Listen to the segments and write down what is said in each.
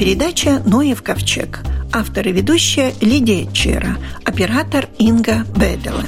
передача «Ноев ковчег». Автор и ведущая Лидия Чера, оператор Инга Бедела.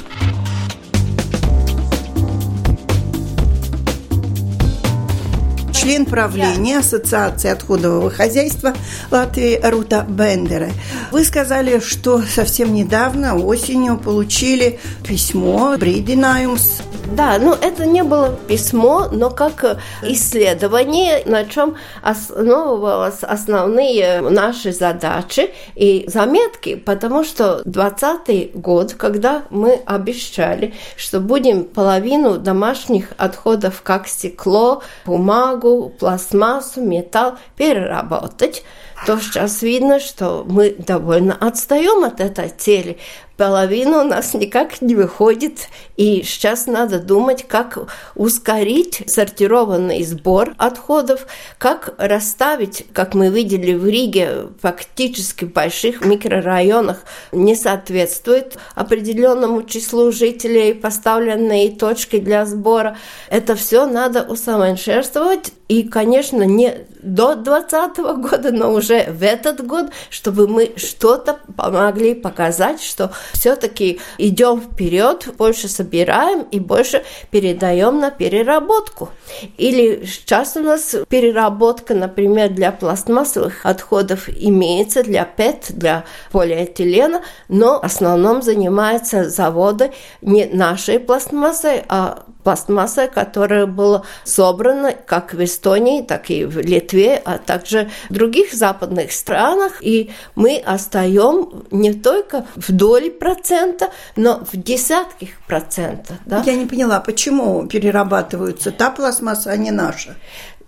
член правления Ассоциации отходового хозяйства Латвии Рута Бендера. Вы сказали, что совсем недавно, осенью, получили письмо Бридинаюмс да, ну это не было письмо, но как исследование, на чем основывалась основные наши задачи и заметки, потому что 20 год, когда мы обещали, что будем половину домашних отходов, как стекло, бумагу, пластмассу, металл, переработать, то сейчас видно, что мы довольно отстаем от этой цели половина у нас никак не выходит. И сейчас надо думать, как ускорить сортированный сбор отходов, как расставить, как мы видели в Риге, фактически в больших микрорайонах не соответствует определенному числу жителей поставленные точки для сбора. Это все надо усовершенствовать. И, конечно, не до 2020 года, но уже в этот год, чтобы мы что-то помогли показать, что все-таки идем вперед, больше собираем и больше передаем на переработку. Или сейчас у нас переработка, например, для пластмассовых отходов имеется, для ПЭТ, для полиэтилена, но в основном занимаются заводы не нашей пластмассой, а пластмассой, которая была собрана как в Эстонии, так и в Литве, а также в других западных странах. И мы остаем не только в доле процента, но в десятках процентов. Да? Я не поняла, почему перерабатываются та пластмасса, а не наша?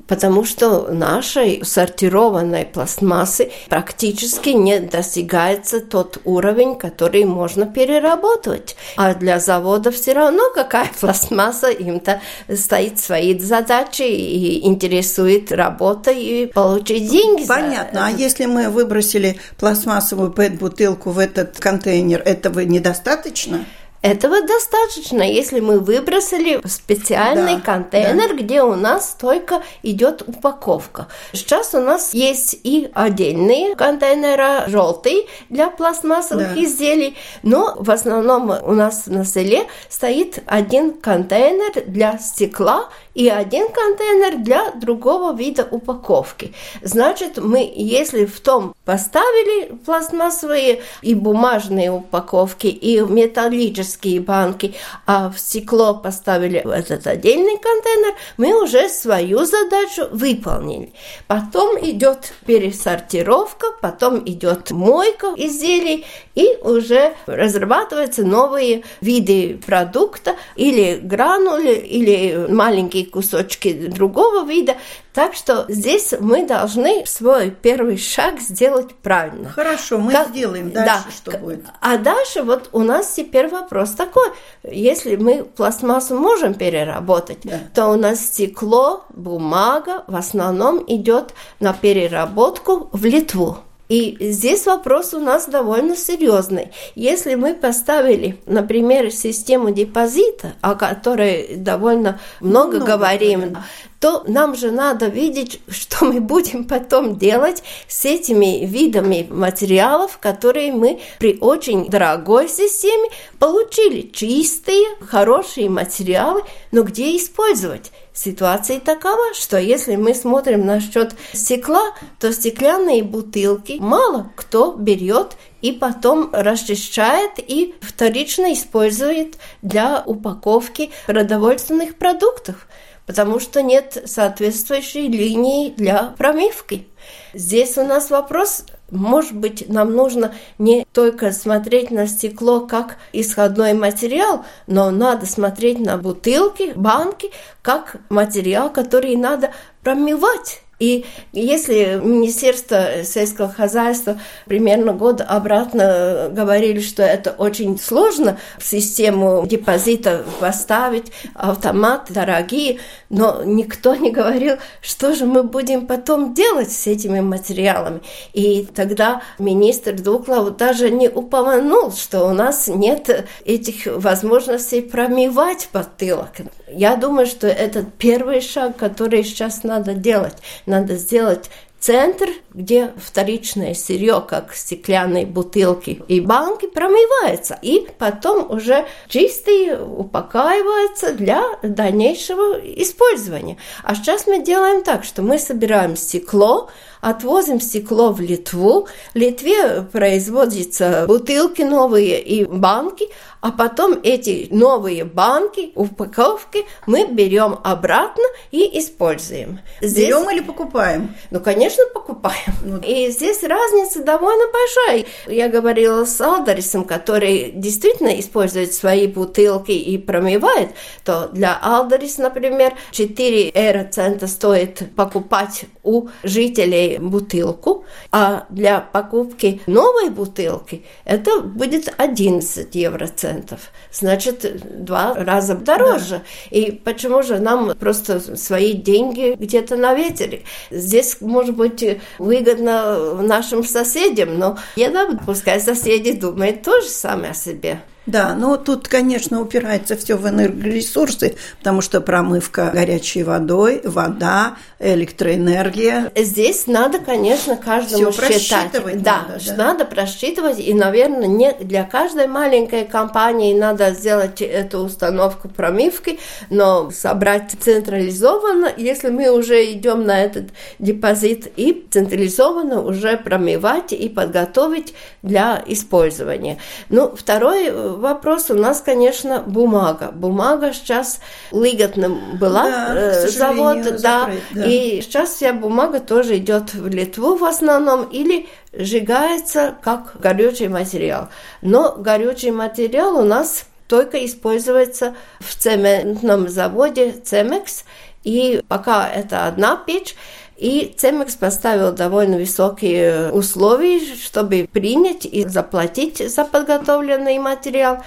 Потому что нашей сортированной пластмассы практически не достигается тот уровень, который можно переработать. А для завода все равно какая пластмасса, им-то стоит свои задачи и интересует работа и получить деньги. Понятно. А если мы выбросили пластмассовую пэт-бутылку в этот контейнер, этого недостаточно? Этого достаточно, если мы выбросили в специальный да, контейнер, да. где у нас только идет упаковка. Сейчас у нас есть и отдельные контейнеры желтые для пластмассовых да. изделий, но в основном у нас на селе стоит один контейнер для стекла и один контейнер для другого вида упаковки. Значит, мы, если в том поставили пластмассовые и бумажные упаковки, и металлические банки, а в стекло поставили этот отдельный контейнер, мы уже свою задачу выполнили. Потом идет пересортировка, потом идет мойка изделий, и уже разрабатываются новые виды продукта, или гранули, или маленькие кусочки другого вида. Так что здесь мы должны свой первый шаг сделать правильно. Хорошо, мы как, сделаем дальше, да, что будет. А дальше вот у нас теперь вопрос такой. Если мы пластмассу можем переработать, да. то у нас стекло, бумага в основном идет на переработку в Литву. И здесь вопрос у нас довольно серьезный. Если мы поставили, например, систему депозита, о которой довольно много, много говорим, да. То нам же надо видеть, что мы будем потом делать с этими видами материалов, которые мы при очень дорогой системе получили. Чистые, хорошие материалы, но где использовать? Ситуация такова, что если мы смотрим насчет стекла, то стеклянные бутылки мало кто берет и потом расчищает и вторично использует для упаковки продовольственных продуктов, потому что нет соответствующей линии для промывки. Здесь у нас вопрос может быть, нам нужно не только смотреть на стекло как исходной материал, но надо смотреть на бутылки, банки как материал, который надо промывать. И если Министерство сельского хозяйства примерно год обратно говорили, что это очень сложно в систему депозита поставить, автомат дорогие, но никто не говорил, что же мы будем потом делать с этими материалами. И тогда министр Дуклав даже не упомянул, что у нас нет этих возможностей промывать потылок. Я думаю, что это первый шаг, который сейчас надо делать. Надо сделать центр, где вторичное сырье, как стеклянные бутылки и банки, промывается. И потом уже чистый упаковывается для дальнейшего использования. А сейчас мы делаем так, что мы собираем стекло, отвозим стекло в Литву. В Литве производятся бутылки новые и банки, а потом эти новые банки, упаковки мы берем обратно и используем. Здесь... Берем или покупаем? Ну, конечно, покупаем. Ну... И здесь разница довольно большая. Я говорила с Алдарисом, который действительно использует свои бутылки и промывает, то для Алдарис, например, 4 евроцента стоит покупать у жителей бутылку, а для покупки новой бутылки это будет 11 евроцентов. Значит, два раза дороже. Да. И почему же нам просто свои деньги где-то на ветер? Здесь, может быть, выгодно нашим соседям, но я да, пускай соседи думают то же самое о себе. Да, но тут, конечно, упирается все в энергоресурсы, потому что промывка горячей водой, вода, электроэнергия. Здесь надо, конечно, каждому все считать. Да, надо, да, надо просчитывать, и, наверное, не для каждой маленькой компании надо сделать эту установку промывки, но собрать централизованно, если мы уже идем на этот депозит, и централизованно уже промывать и подготовить для использования. Ну, второй вопрос у нас, конечно, бумага. Бумага сейчас лиготным была, да, э, завод, закрыт, да, да, и сейчас вся бумага тоже идет в Литву в основном или сжигается как горючий материал. Но горючий материал у нас только используется в цементном заводе Цемекс, и пока это одна печь, и Цемекс поставил довольно высокие условия, чтобы принять и заплатить за подготовленный материал.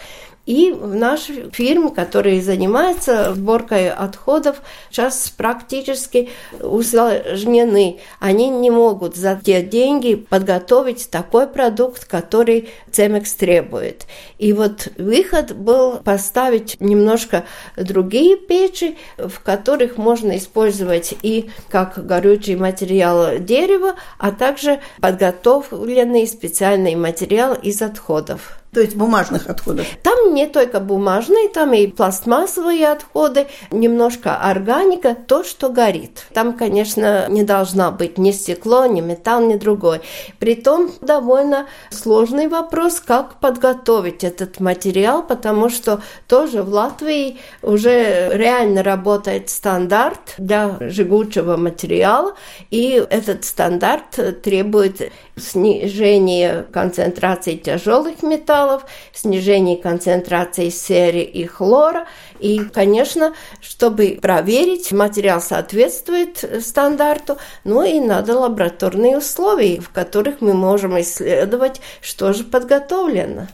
И наши фирмы, которые занимаются сборкой отходов, сейчас практически усложнены. Они не могут за те деньги подготовить такой продукт, который Цемекс требует. И вот выход был поставить немножко другие печи, в которых можно использовать и как горючий материал дерева, а также подготовленный специальный материал из отходов. То есть бумажных отходов? Там не только бумажные, там и пластмассовые отходы, немножко органика, то, что горит. Там, конечно, не должна быть ни стекло, ни металл, ни другой. Притом довольно сложный вопрос, как подготовить этот материал, потому что тоже в Латвии уже реально работает стандарт для жгучего материала, и этот стандарт требует снижения концентрации тяжелых металлов, металлов, снижение концентрации серы и хлора. И, конечно, чтобы проверить, материал соответствует стандарту, ну и надо лабораторные условия, в которых мы можем исследовать, что же подготовлено.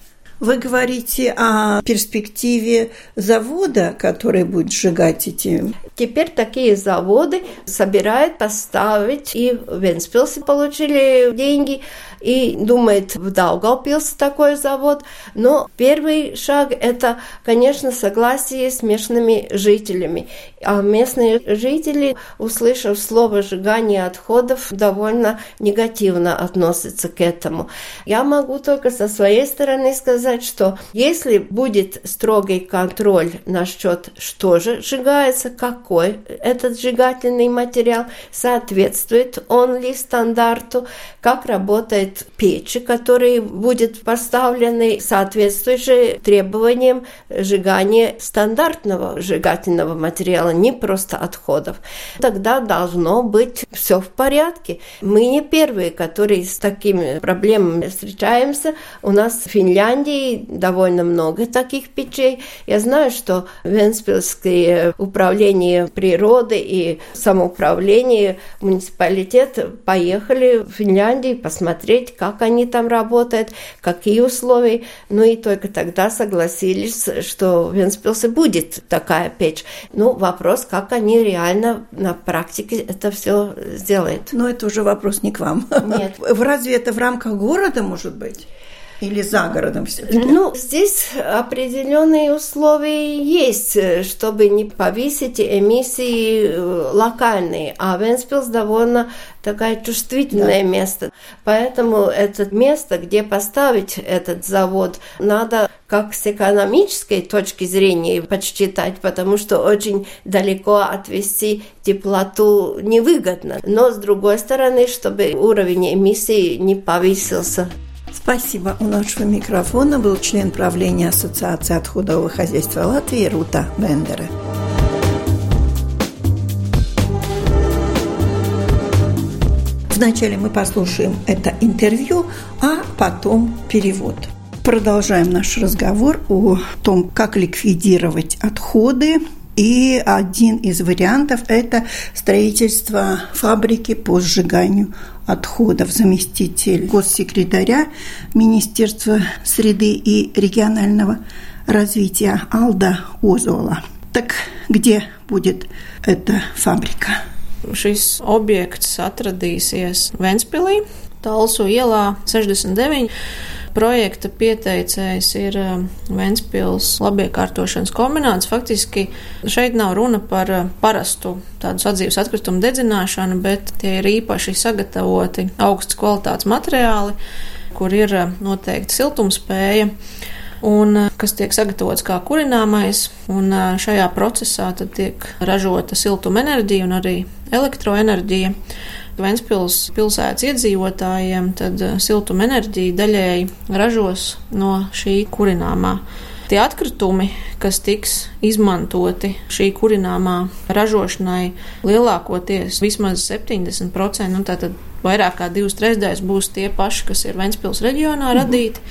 Вы говорите о перспективе завода, который будет сжигать эти... Теперь такие заводы собирают поставить, и в получили деньги, и думает в Даугавпилсе такой завод. Но первый шаг – это, конечно, согласие с местными жителями. А местные жители, услышав слово «сжигание отходов», довольно негативно относятся к этому. Я могу только со своей стороны сказать, что если будет строгий контроль насчет, что же сжигается, какой этот сжигательный материал, соответствует он ли стандарту, как работает печи, которые будет поставлены соответствующие требованиям сжигания стандартного сжигательного материала, не просто отходов. Тогда должно быть все в порядке. Мы не первые, которые с такими проблемами встречаемся. У нас в Финляндии довольно много таких печей. Я знаю, что Венспилское управление природы и самоуправление муниципалитет поехали в Финляндию посмотреть, как они там работают, какие условия. Ну и только тогда согласились, что в Венспилсе будет такая печь. Ну, вопрос, как они реально на практике это все сделают. Но это уже вопрос не к вам. Нет. Разве это в рамках города может быть? Или за городом все-таки? Ну, здесь определенные условия есть, чтобы не повысить эмиссии э, локальные. А Венспилс довольно такое чувствительное да. место. Поэтому это место, где поставить этот завод, надо как с экономической точки зрения подсчитать, потому что очень далеко отвести теплоту невыгодно. Но с другой стороны, чтобы уровень эмиссии не повысился. Спасибо. У нашего микрофона был член правления Ассоциации отходового хозяйства Латвии Рута Бендера. Вначале мы послушаем это интервью, а потом перевод. Продолжаем наш разговор о том, как ликвидировать отходы. И один из вариантов – это строительство фабрики по сжиганию отходов. Заместитель госсекретаря Министерства среды и регионального развития Алда Озола. Так где будет эта фабрика? Šis objekts atradīsies Ventspilī, Talsu ielā 69. Projekta pieteicējs ir eh, Ventspils labiekārtošanas kombināts. Faktiski šeit nav runa par eh, parastu tādu sadzīves atkritumu dedzināšanu, bet tie ir īpaši sagatavoti augsts kvalitātes materiāli, kur ir eh, noteikti siltumspēja un kas tiek sagatavots kā kurināmais. Un šajā procesā tiek ražota siltumenerģija un arī elektroenerģija. Ventspils pilsētas iedzīvotājiem, tad eh, siltumenerģija daļēji ražos no šī kurināmā. Tie atkritumi, kas tiks izmantoti šī kurināmā ražošanai, lielākoties vismaz 70%, nu tātad vairāk kā divas trešdaļas būs tie paši, kas ir Ventspils reģionā mhm. radīti.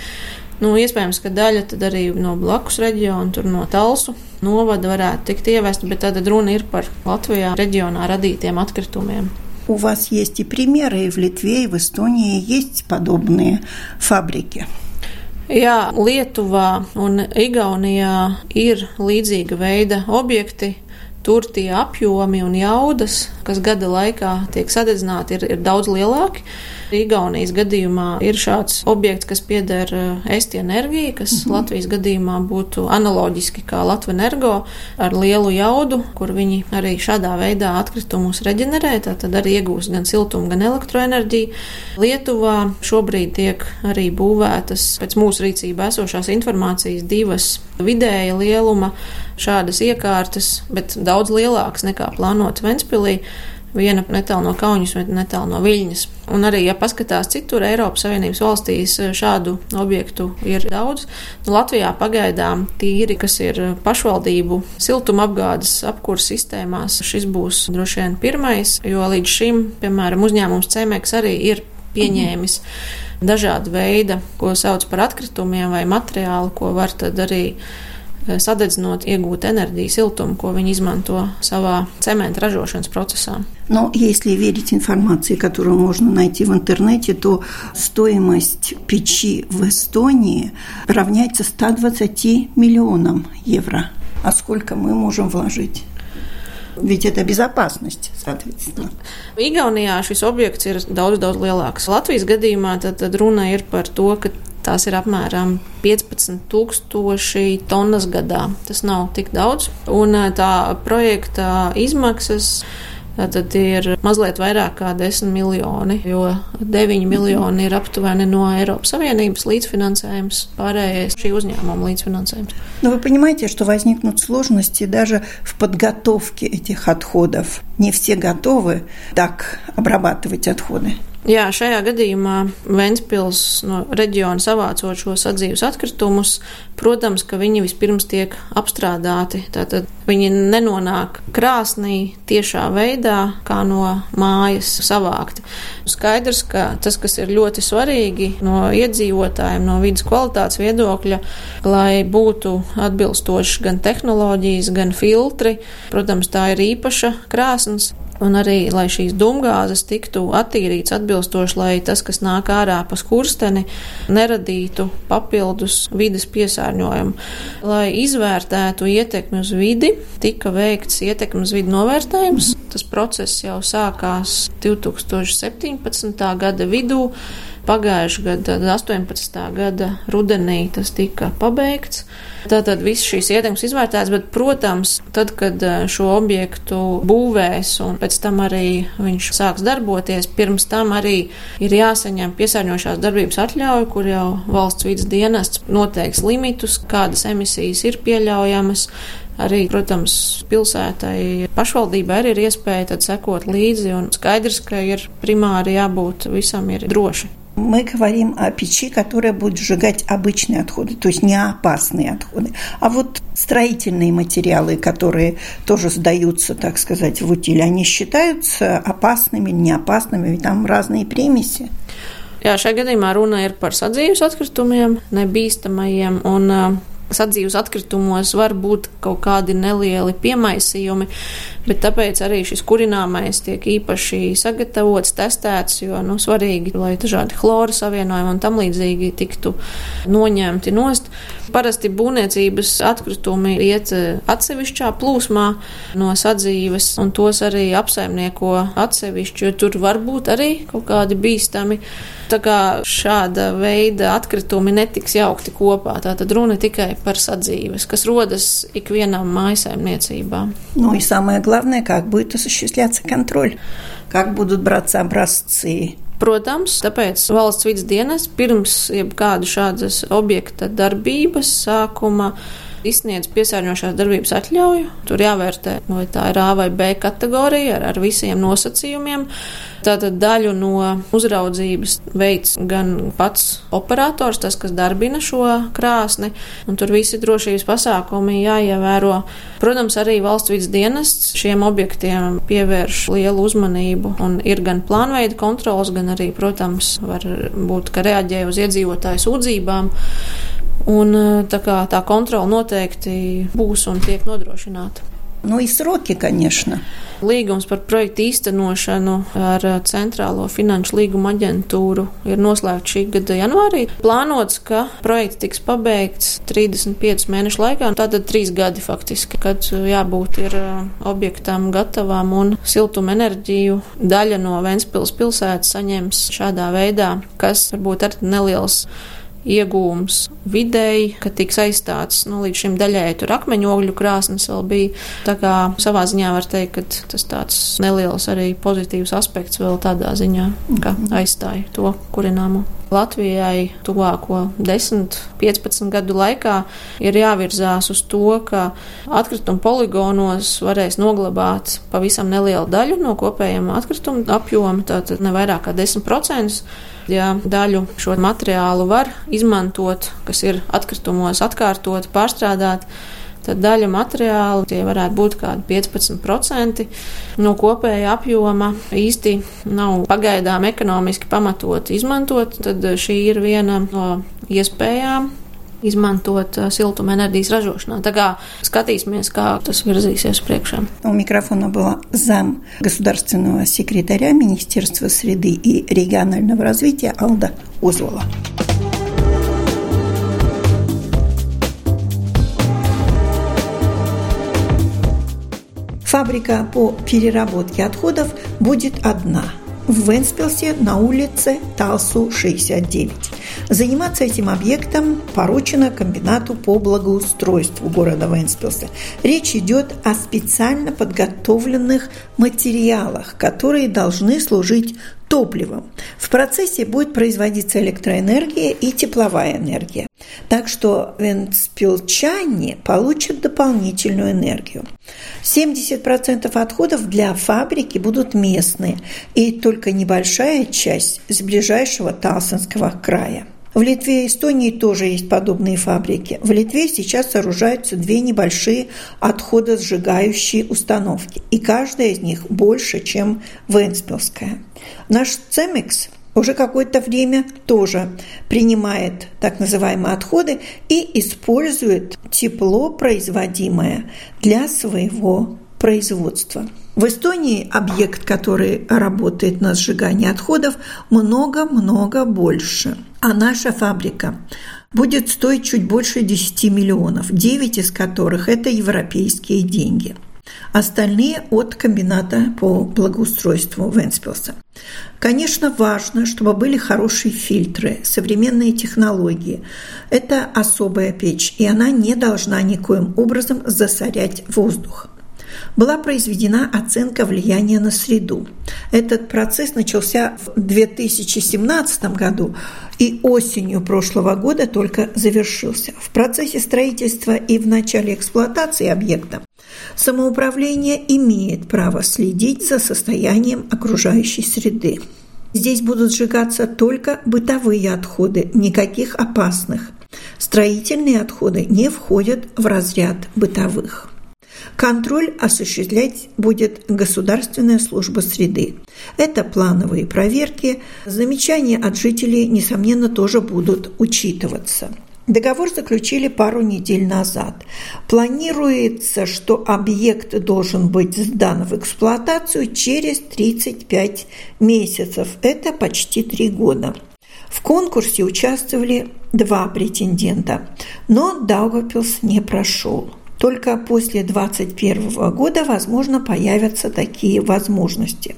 Nu, iespējams, ka daļa arī no blakus reģiona, tur no Talsu novada varētu tikt ievesta, bet tad runa ir par Latvijā reģionā radītiem atkritumiem. У вас есть и примеры, и в Литве, и в Эстонии есть подобные фабрики. Jā, Lietuvā un Igaunijā ir līdzīga veida objekti. Tur tie apjomi un jaudas, kas gada laikā tiek sadedzināti, ir, ir daudz lielāki. Igaunijas gadījumā ir šāds objekts, kas pieder Esti eh, enerģija, kas mm -hmm. Latvijas gadījumā būtu analoģiski kā Latvijas energo ar lielu jaudu, kur viņi arī šādā veidā atkritumus reģenerē, tad arī iegūst gan siltumu, gan elektroenerģiju. Lietuvā šobrīd tiek arī būvētas pēc mūsu rīcībā esošās informācijas divas vidēja lieluma šādas iekārtas, bet daudz lielākas nekā plānot Ventspilī viena netālu no Kaunas, viena netālu no Viļņas. Un arī, ja paskatās citur Eiropas Savienības valstīs, šādu objektu ir daudz. Nu, Latvijā pagaidām tīri, kas ir pašvaldību siltumapgādes apkurs sistēmās, šis būs droši vien pirmais, jo līdz šim, piemēram, uzņēmums CEMEX arī ir pieņēmis dažādu veidu, ko sauc par atkritumiem vai materiālu, ko var tad arī sadedzinot iegūt enerģiju, siltumu, ko viņi изmanto savā цемента ražošanas процесса. Но если верить информации, которую можно найти в интернете, то стоимость печи в Эстонии равняется 120 миллионам евро. А сколько мы можем вложить? Ведь это безопасность, соответственно. Igaunijā šis objekts ir daudz, daudz lielāks. Latvijas gadījumā tad, tad runa ir par to, ka Tās ir apmēram 15,000 tonnas gadā. Tas nav tik daudz. Un tā projekta izmaksas Tad ir mazliet vairāk kā 10 miljoni, jo 9 miljoni ir aptuveni no Eiropas Savienības līdzfinansējums, pārējais šī uzņēmuma līdzfinansējums. Но вы понимаете, что возникнут сложности даже в подготовке этих отходов. Не все готовы так обрабатывать отходы. Jā, šajā gadījumā Ventspils no reģiona savācot šos atzīves atkritumus, protams, ka viņi vispirms tiek apstrādāti. Tātad viņi nenonāk krāsnī tiešā veidā, kā no mājas savākti. Skaidrs, ka tas, kas ir ļoti svarīgi no iedzīvotājiem, no vidas kvalitātes viedokļa, lai būtu atbilstoši gan tehnoloģijas, gan filtri, protams, tā ir īpaša krāsnes un arī, lai šīs dumgāzes tiktu attīrīts atbilstoši, lai tas, kas nāk ārā pa skursteni, neradītu papildus vides piesārņojumu. Lai izvērtētu ietekmi uz vidi, tika veikts ietekmes vidi novērtējums. Tas process jau sākās 2017. gada vidū Pagājušā gada, 18. gada rudenī tas tika pabeigts. Tātad viss šīs ietekmes izvērtēts, bet, protams, tad, kad eh, šo objektu būvēs un pēc tam arī viņš sāks darboties, pirms tam arī ir jāsaņem piesārņošās darbības atļauja, kur jau valsts vidas dienests noteiks limitus, kādas emisijas ir pieļaujamas. Arī, protams, pilsētai pašvaldībai arī ir iespēja sekot līdzi, un skaidrs, ka ir primāri jābūt visam ir droši. Мы говорим о печи, которая будет сжигать обычные отходы, то есть не опасные отходы. А вот строительные материалы, которые тоже сдаются, так сказать, в утиль, они считаются опасными неопасными, ведь там разные примеси. Jā, šajā gadījumā runa ir par sadzīves atkritumiem, nebīstamajiem, un sadzīves atkritumos var būt kaut kādi nelieli piemaisījumi, Bet tāpēc arī šis kurināmais tiek īpaši sagatavots, testēts, jo nu, svarīgi, lai dažādi chlora savienojumi un tam līdzīgi tiktu noņemti nost. Parasti būvniecības atkritumi iet e, atsevišķā plūsmā no sadzīves, un tos arī apsaimnieko atsevišķi, jo tur var būt arī kaut kādi bīstami. Tā kā šāda veida atkritumi netiks jaukti kopā. Tā tad runa tikai par sadzīves, kas rodas ikvienam mājsaimniecībā. Nu, no, главное, как будет осуществляться контроль, как будут браться образцы. Protams, tāpēc valsts vidas dienas pirms jebkādu šādas objekta darbības sākuma izsniedz piesārņošās darbības atļauju. Tur jāvērtē, vai tā ir A vai B kategorija ar, ar visiem nosacījumiem. Tātad daļu no uzraudzības veids gan pats operators, tas, kas darbina šo krāsni, un tur visi drošības pasākumi jāievēro. Protams, arī valsts vidas dienests šiem objektiem pievērš lielu uzmanību, un ir gan plānveida kontrols, gan arī, protams, var būt, ka reaģē uz iedzīvotāju sūdzībām. Un tā, kā, tā kontrola noteikti būs un tiek nodrošināta. Nu, и сроки, конечно. Līgums par projektu īstenošanu ar Centrālo finanšu līgumu aģentūru ir noslēgts šī gada janvārī. Plānots, ka projekts tiks pabeigts 35 mēnešu laikā, tātad trīs gadi faktiski, kad jābūt ir objektam gatavām un siltumenerģiju daļa no Ventspils pilsētas saņems šādā veidā, kas varbūt ar neliels iegūms videi, ka tiks aizstāts nu, līdz šim daļai tur akmeņogļu krāsnes vēl bija. Tā kā savā ziņā var teikt, ka tas tāds neliels arī pozitīvs aspekts vēl tādā ziņā, ka aizstāja to kurināmo. Latvijai tuvāko 10, 15 gadu laikā ir jāvirzās uz to, ka atkrituma poligonos varēs noglabāt pavisam nelielu daļu no kopējiem atkritumu apjoma, tātad ne vairāk kā 10%. Ja daļu šo materiālu var izmantot, kas ir atkritumos atkārtot, pārstrādāt, tad daļa materiālu tie varētu būt kādi 15% no kopēja apjoma. Īsti nav pagaidām ekonomiski pamatot izmantot, tad šī ir viena no iespējām izmantot siltumenerģijas ražošanā. Tā kā skatīsimies, kā tas virzīsies priekšā. У микрофона была зам государственного секретаря Министерства среды и регионального развития Алда Озвола. Фабрика по переработке отходов будет одна – в Венспилсе на улице Талсу 69. Заниматься этим объектом поручено комбинату по благоустройству города Венспилса. Речь идет о специально подготовленных материалах, которые должны служить топливом. В процессе будет производиться электроэнергия и тепловая энергия. Так что венспилчане получат дополнительную энергию. 70% отходов для фабрики будут местные, и только небольшая часть с ближайшего Талсонского края. В Литве и Эстонии тоже есть подобные фабрики. В Литве сейчас сооружаются две небольшие отходосжигающие установки, и каждая из них больше, чем Венспилская. Наш Цемекс уже какое-то время тоже принимает так называемые отходы и использует тепло, производимое для своего производства. В Эстонии объект, который работает на сжигание отходов, много-много больше. А наша фабрика будет стоить чуть больше 10 миллионов, 9 из которых – это европейские деньги. Остальные от комбината по благоустройству Венспилса. Конечно, важно, чтобы были хорошие фильтры, современные технологии. Это особая печь, и она не должна никоим образом засорять воздух была произведена оценка влияния на среду. Этот процесс начался в 2017 году и осенью прошлого года только завершился. В процессе строительства и в начале эксплуатации объекта самоуправление имеет право следить за состоянием окружающей среды. Здесь будут сжигаться только бытовые отходы, никаких опасных. Строительные отходы не входят в разряд бытовых. Контроль осуществлять будет Государственная служба среды. Это плановые проверки. Замечания от жителей, несомненно, тоже будут учитываться. Договор заключили пару недель назад. Планируется, что объект должен быть сдан в эксплуатацию через 35 месяцев. Это почти три года. В конкурсе участвовали два претендента, но Даугавпилс не прошел. Только после 2021 года, возможно, появятся такие возможности.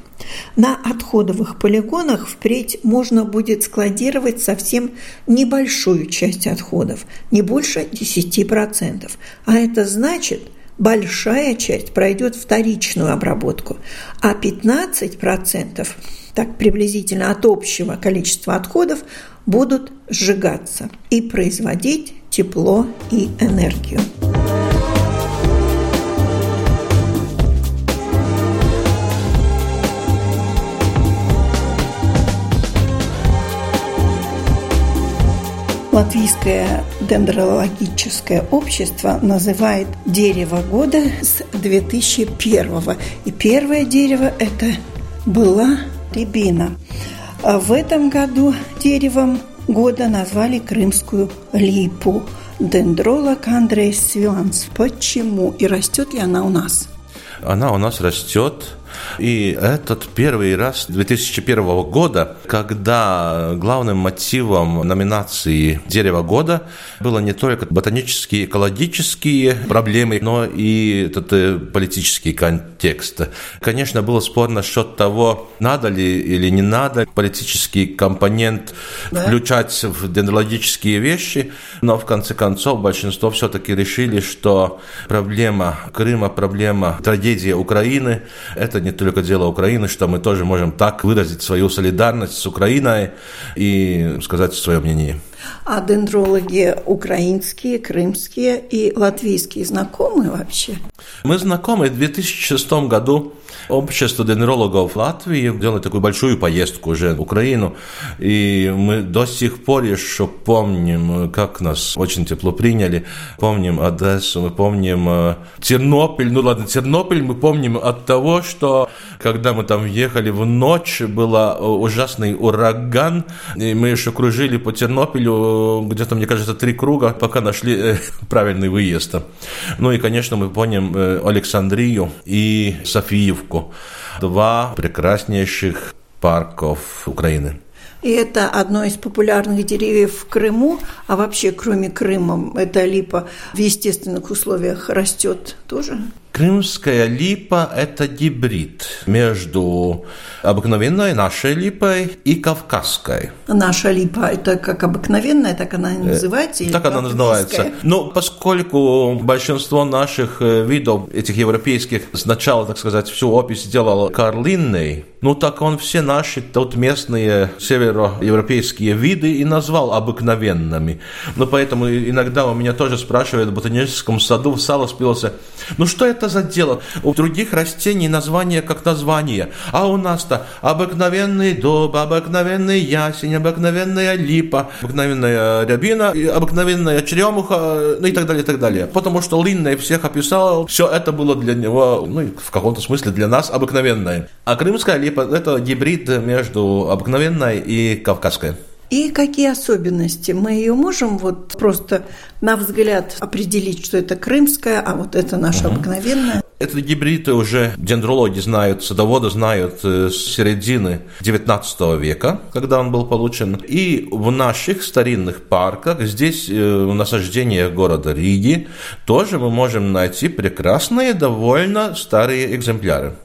На отходовых полигонах впредь можно будет складировать совсем небольшую часть отходов, не больше 10%. А это значит, большая часть пройдет вторичную обработку, а 15%, так приблизительно от общего количества отходов, будут сжигаться и производить тепло и энергию. Латвийское дендрологическое общество называет дерево года с 2001 И первое дерево это была рябина. А в этом году деревом года назвали крымскую липу. Дендролог Андрей Свиланс. Почему? И растет ли она у нас? Она у нас растет и этот первый раз 2001 года, когда главным мотивом номинации «Дерево года» было не только ботанические, экологические проблемы, но и этот э, политический контекст. Конечно, было спор насчет того, надо ли или не надо политический компонент да. включать в дендрологические вещи, но в конце концов большинство все-таки решили, что проблема Крыма, проблема трагедия Украины – это не только дело Украины, что мы тоже можем так выразить свою солидарность с Украиной и сказать свое мнение. А дендрологи украинские, крымские и латвийские знакомы вообще? Мы знакомы. В 2006 году общество дендрологов Латвии делали такую большую поездку уже в Украину. И мы до сих пор еще помним, как нас очень тепло приняли. Помним Одессу, мы помним э, Тернопиль. Ну ладно, Тернопиль мы помним от того, что когда мы там ехали в ночь, был э, ужасный ураган. И мы еще кружили по Тернопилю где-то, мне кажется, три круга, пока нашли э, правильный выезд. Ну и, конечно, мы помним Александрию и Софиевку Луганску. Два прекраснейших парков Украины. И это одно из популярных деревьев в Крыму, а вообще, кроме Крыма, эта липа в естественных условиях растет тоже? Крымская липа – это гибрид между обыкновенной нашей липой и кавказской. Наша липа – это как обыкновенная, так она и называется? Так она называется. Но поскольку большинство наших э, видов, этих европейских, сначала, так сказать, всю опись сделал Карл Линней, ну так он все наши тут местные североевропейские виды и назвал обыкновенными. Ну поэтому иногда у меня тоже спрашивают в ботаническом саду в сало спился, ну что это это за дело? У других растений название как название, а у нас-то обыкновенный дуб, обыкновенный ясень, обыкновенная липа, обыкновенная рябина, обыкновенная черемуха, ну и так далее, и так далее. Потому что Линней всех описал, все это было для него, ну в каком-то смысле для нас обыкновенное. А крымская липа – это гибрид между обыкновенной и кавказской. И какие особенности? Мы ее можем вот просто на взгляд определить, что это крымская, а вот это наша угу. обыкновенная? Это гибриды уже дендрологи знают, садоводы знают э, с середины 19 века, когда он был получен. И в наших старинных парках, здесь э, в насаждениях города Риги, тоже мы можем найти прекрасные, довольно старые экземпляры.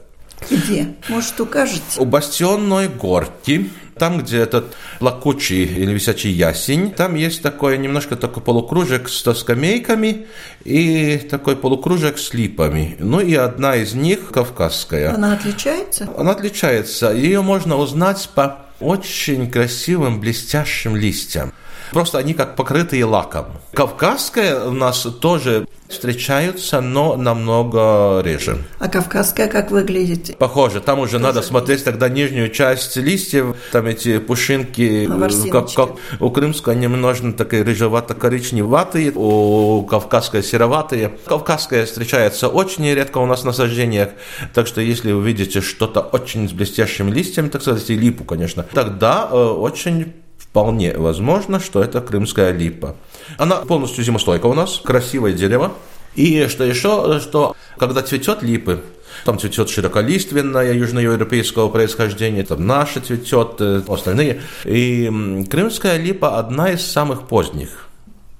Где? Может, укажете? У Бастионной горки там, где этот плакучий или висячий ясень, там есть такой немножко такой полукружек с скамейками и такой полукружек с липами. Ну и одна из них кавказская. Она отличается? Она отличается. Ее можно узнать по очень красивым блестящим листьям. Просто они как покрытые лаком. Кавказская у нас тоже встречаются, но намного реже. А кавказская как выглядит? Похоже. Там уже тоже надо смотреть тогда нижнюю часть листьев, там эти пушинки, как, как у крымской немножко такие рыжевато-коричневатые, у кавказской сероватые. Кавказская встречается очень редко у нас на саждениях, так что если вы видите что-то очень с блестящими листьями, так сказать, и липу, конечно, тогда э, очень Вполне возможно, что это крымская липа. Она полностью зимостойка у нас, красивое дерево. И что еще, что когда цветет липы, там цветет широколиственная южноевропейского происхождения, там наша цветет, э, остальные. И крымская липа одна из самых поздних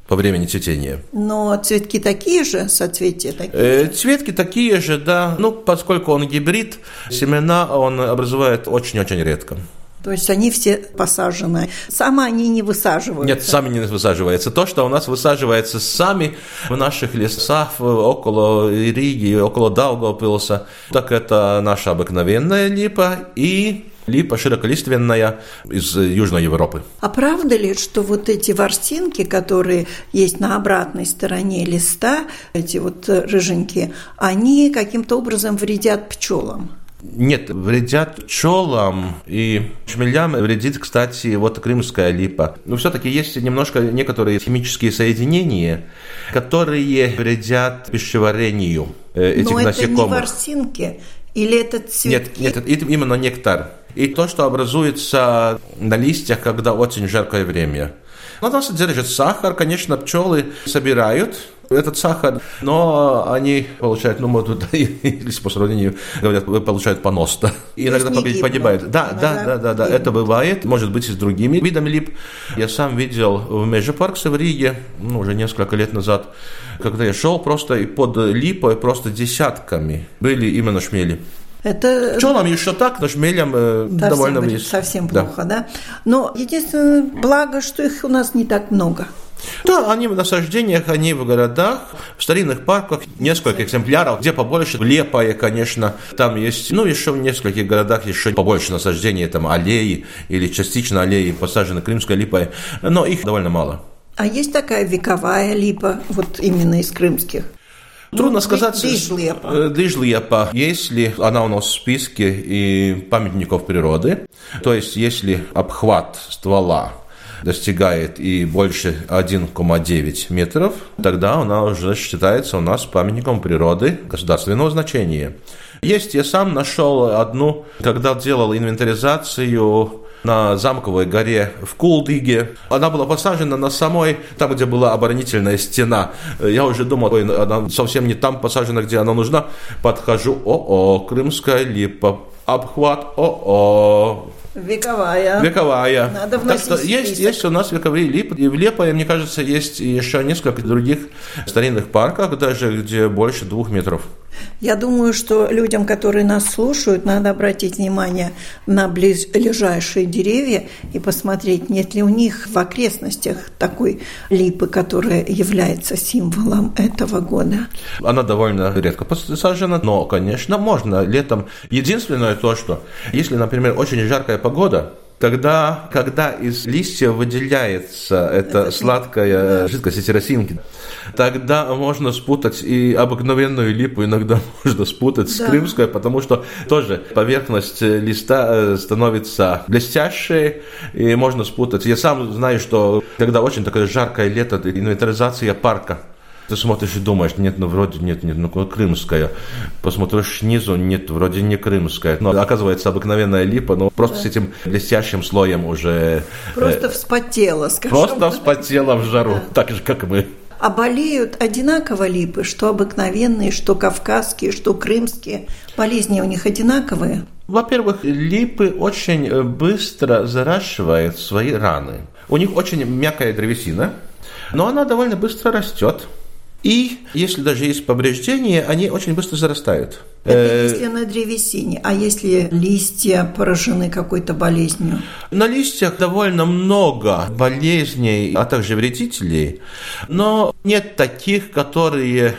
по времени цветения. Но цветки такие же, соцветия такие э, Цветки такие же, да. Ну, поскольку он гибрид, семена он образует очень-очень редко. То есть они все посажены. Сами они не высаживаются. Нет, сами не высаживаются. То, что у нас высаживается сами в наших лесах около Риги, около Даугавпилса, так это наша обыкновенная липа и липа широколиственная из Южной Европы. А правда ли, что вот эти ворсинки, которые есть на обратной стороне листа, эти вот рыженькие, они каким-то образом вредят пчелам? Нет, вредят пчелам и шмелям вредит, кстати, вот крымская липа. Но все-таки есть немножко некоторые химические соединения, которые вредят пищеварению э, этих Но насекомых. это не ворсинки, или это цветки? Нет, нет, это именно нектар. И то, что образуется на листьях, когда очень жаркое время. Но там содержит сахар, конечно, пчелы собирают этот сахар, но они получают, ну, тут, если по сравнению говорят, получают понос, да. И иногда погибают. Да, да, да, да, да, это бывает, может быть, и с другими видами лип. Я сам видел в Межепарксе в Риге, ну, уже несколько лет назад, когда я шел просто и под липой просто десятками были именно шмели. Это... Пчелам еще так, но шмелям э, довольно близко. Совсем плохо, да. да? Но единственное благо, что их у нас не так много. Да, они в насаждениях, они в городах, в старинных парках, несколько экземпляров, где побольше. В Лепое, конечно, там есть, ну, еще в нескольких городах еще побольше насаждений, там аллеи или частично аллеи посажены крымской липой, но их довольно мало. А есть такая вековая липа, вот именно из крымских? Трудно ну, сказать. Дыжлепа. Дыжлепа. Если она у нас в списке и памятников природы, то есть если обхват ствола достигает и больше 1,9 метров, тогда она уже считается у нас памятником природы государственного значения. Есть, я сам нашел одну, когда делал инвентаризацию на Замковой горе в Кулдыге. Она была посажена на самой, там, где была оборонительная стена. Я уже думал, ой, она совсем не там посажена, где она нужна. Подхожу, о-о, крымская липа, обхват, о-о, Вековая. Вековая. Надо вносить так что есть, есть у нас вековые липы. И в Лепое, мне кажется, есть еще несколько других старинных парков, даже где больше двух метров. Я думаю, что людям, которые нас слушают, надо обратить внимание на ближайшие деревья и посмотреть, нет ли у них в окрестностях такой липы, которая является символом этого года. Она довольно редко посажена, но, конечно, можно летом. Единственное то, что если, например, очень жаркая погода, Тогда, когда из листьев выделяется эта сладкая жидкость, эти росинки, тогда можно спутать и обыкновенную липу иногда можно спутать да. с крымской, потому что тоже поверхность листа э, становится блестящей, и можно спутать. Я сам знаю, что когда очень такое жаркое лето, инвентаризация парка – ты смотришь и думаешь, нет, ну вроде нет, нет, ну крымская. Посмотришь снизу, нет, вроде не крымская. Но оказывается обыкновенная липа, но просто да. с этим блестящим слоем уже... Э, просто э, вспотела, скажем. Просто вспотела в жару, да. так же, как мы. А болеют одинаково липы, что обыкновенные, что кавказские, что крымские. Болезни у них одинаковые? Во-первых, липы очень э, быстро заращивают свои раны. У них очень мягкая древесина, но она довольно быстро растет. И если даже есть повреждения, они очень быстро зарастают. Это э, если на древесине, а если листья поражены какой-то болезнью? На листьях довольно много болезней, а также вредителей, но нет таких, которые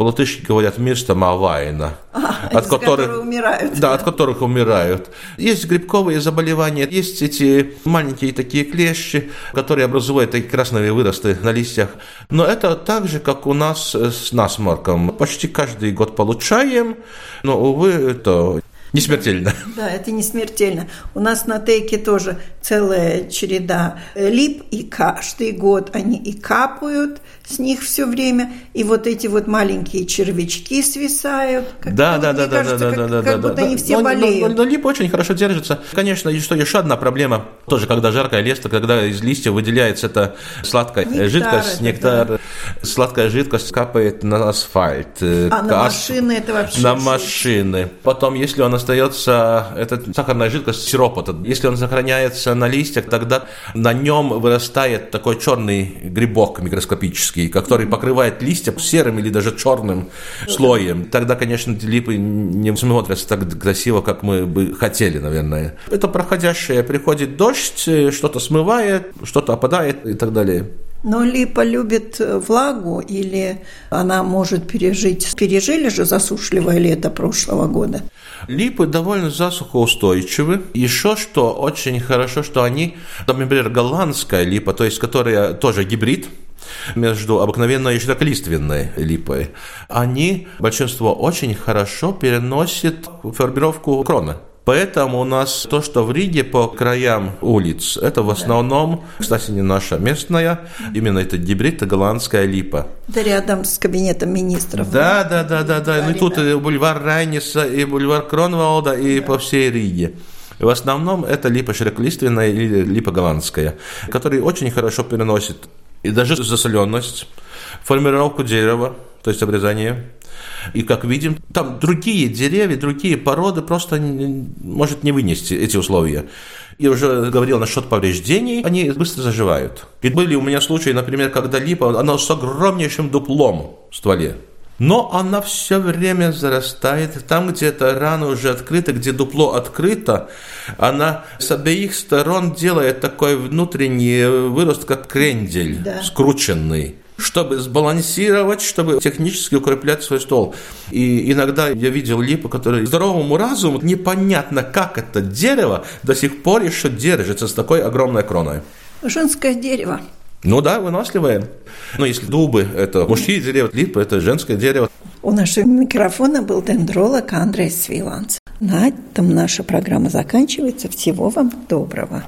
по-латышски говорят «место Мавайна», а, от которых умирают. Да, от которых умирают. Есть грибковые заболевания, есть эти маленькие такие клещи, которые образуют такие красные выросты на листьях. Но это так же, как у нас с насморком. Почти каждый год получаем, но, увы, это не смертельно. Да, это не смертельно. У нас на тейке тоже целая череда лип, и каждый год они и капают с них все время, и вот эти вот маленькие червячки свисают. Да, да, да, да, да, да, да, да, как будто да, они все но, болеют. Но, но, но лип очень хорошо держится. Конечно, что еще одна проблема, тоже когда жаркое лето, когда из листьев выделяется эта сладкая нектар жидкость, нектар, да. сладкая жидкость капает на асфальт. А на машины это вообще? На машины. Потом, если он остается, это сахарная жидкость, сироп этот, если он сохраняется на листьях, тогда на нем вырастает такой черный грибок микроскопический, который покрывает листья серым или даже черным слоем. Тогда, конечно, липы не смотрятся так красиво, как мы бы хотели, наверное. Это проходящее. Приходит дождь, что-то смывает, что-то опадает и так далее. Но липа любит э, влагу или она может пережить? Пережили же засушливое лето прошлого года? Липы довольно засухоустойчивы. Еще что очень хорошо, что они, например, голландская липа, то есть которая тоже гибрид, между обыкновенной и широколиственной липой, они, большинство, очень хорошо переносят формировку кроны. Поэтому у нас то, что в Риге по краям улиц, это в основном, кстати, не наша местная, именно это гибрид, это голландская липа. Да рядом с кабинетом министров. Да, да, да, да, да. Ну, тут и бульвар Райниса, и бульвар Кронвалда, и да. по всей Риге. В основном это липа широколиственная или липа голландская, которые очень хорошо переносят и даже засоленность, формировку дерева, то есть обрезание и как видим, там другие деревья, другие породы просто может не вынести эти условия. Я уже говорил насчет повреждений, они быстро заживают. И были у меня случаи, например, когда липа, она с огромнейшим дуплом в стволе. Но она все время зарастает. Там, где эта рана уже открыта, где дупло открыто, она с обеих сторон делает такой внутренний вырост, как крендель, да. скрученный чтобы сбалансировать, чтобы технически укреплять свой стол. И иногда я видел липу, который здоровому разуму непонятно, как это дерево до сих пор еще держится с такой огромной кроной. Женское дерево. Ну да, выносливое. Но если дубы – это мужские деревья, липы – это женское дерево. У нашего микрофона был дендролог Андрей Свиланц. На этом наша программа заканчивается. Всего вам доброго.